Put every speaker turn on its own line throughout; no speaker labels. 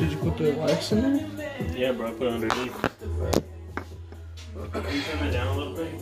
Did you put the wax in there?
Yeah, bro. I put it underneath. Can you turn it down a little bit?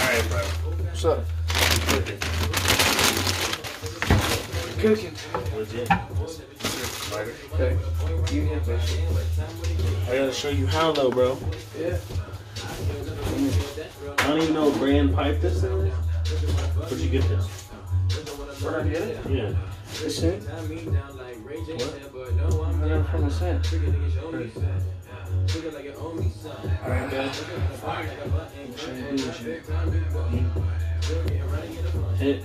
Alright, bro.
What's up? Cooking.
Legit.
Okay. You have this.
I gotta show you how though, bro.
Yeah.
I don't even know what brand pipe this is. Where'd you get this?
Where'd I get it?
Yeah.
The scent? I got it from the scent. Alright, guys.
Hit.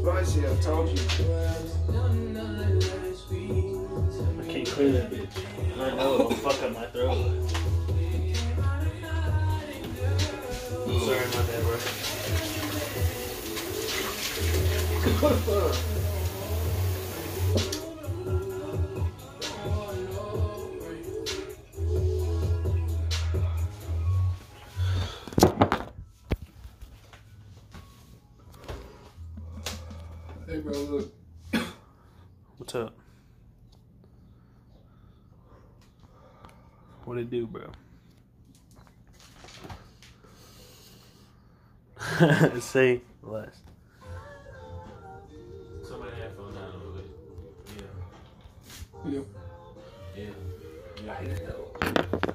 Spicy, I told you.
I can't clear that bitch. I know it'll fuck up my throat. Sorry, my bad, bro. What it do, bro? Say less.
Somebody had phone down over
Yeah.
Yeah. Yeah. Yeah. I
know.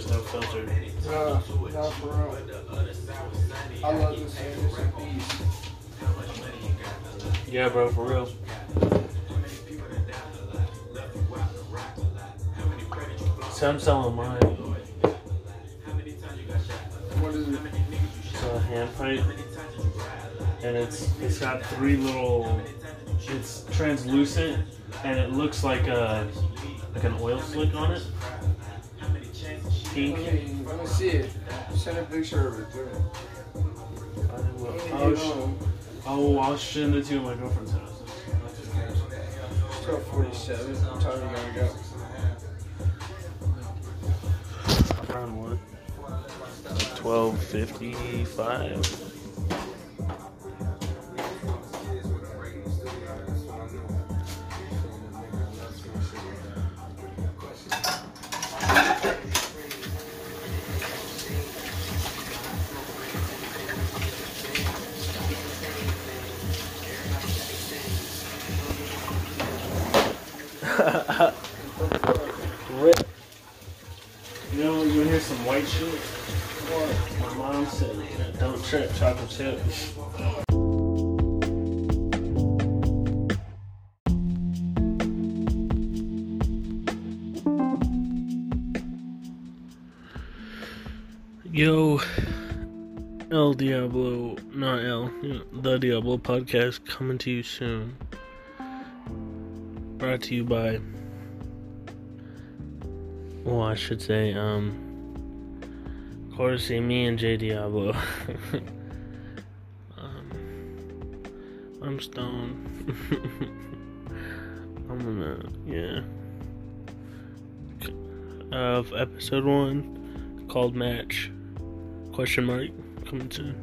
There's no filter.
Nah, not for real. I love this thing. This a beast.
Yeah, bro, for real. So I'm selling mine.
What is it?
It's a hand pipe, and it's it's got three little. It's translucent, and it looks like a like an oil slick on it cheek.
Let me see it. Send a picture of it to me.
Oh, I'll send it to my girlfriend's house.
1247. What time are you gonna go?
Around one. 1255. Rip. You know, you hear some white shit? What? My mom said, don't trip, chocolate chip. Yo, El Diablo, not El, the Diablo podcast coming to you soon. Brought to you by, well, I should say, um, course, me and J Diablo. um, I'm stoned. I'm gonna, yeah. Of episode one called Match question mark coming soon.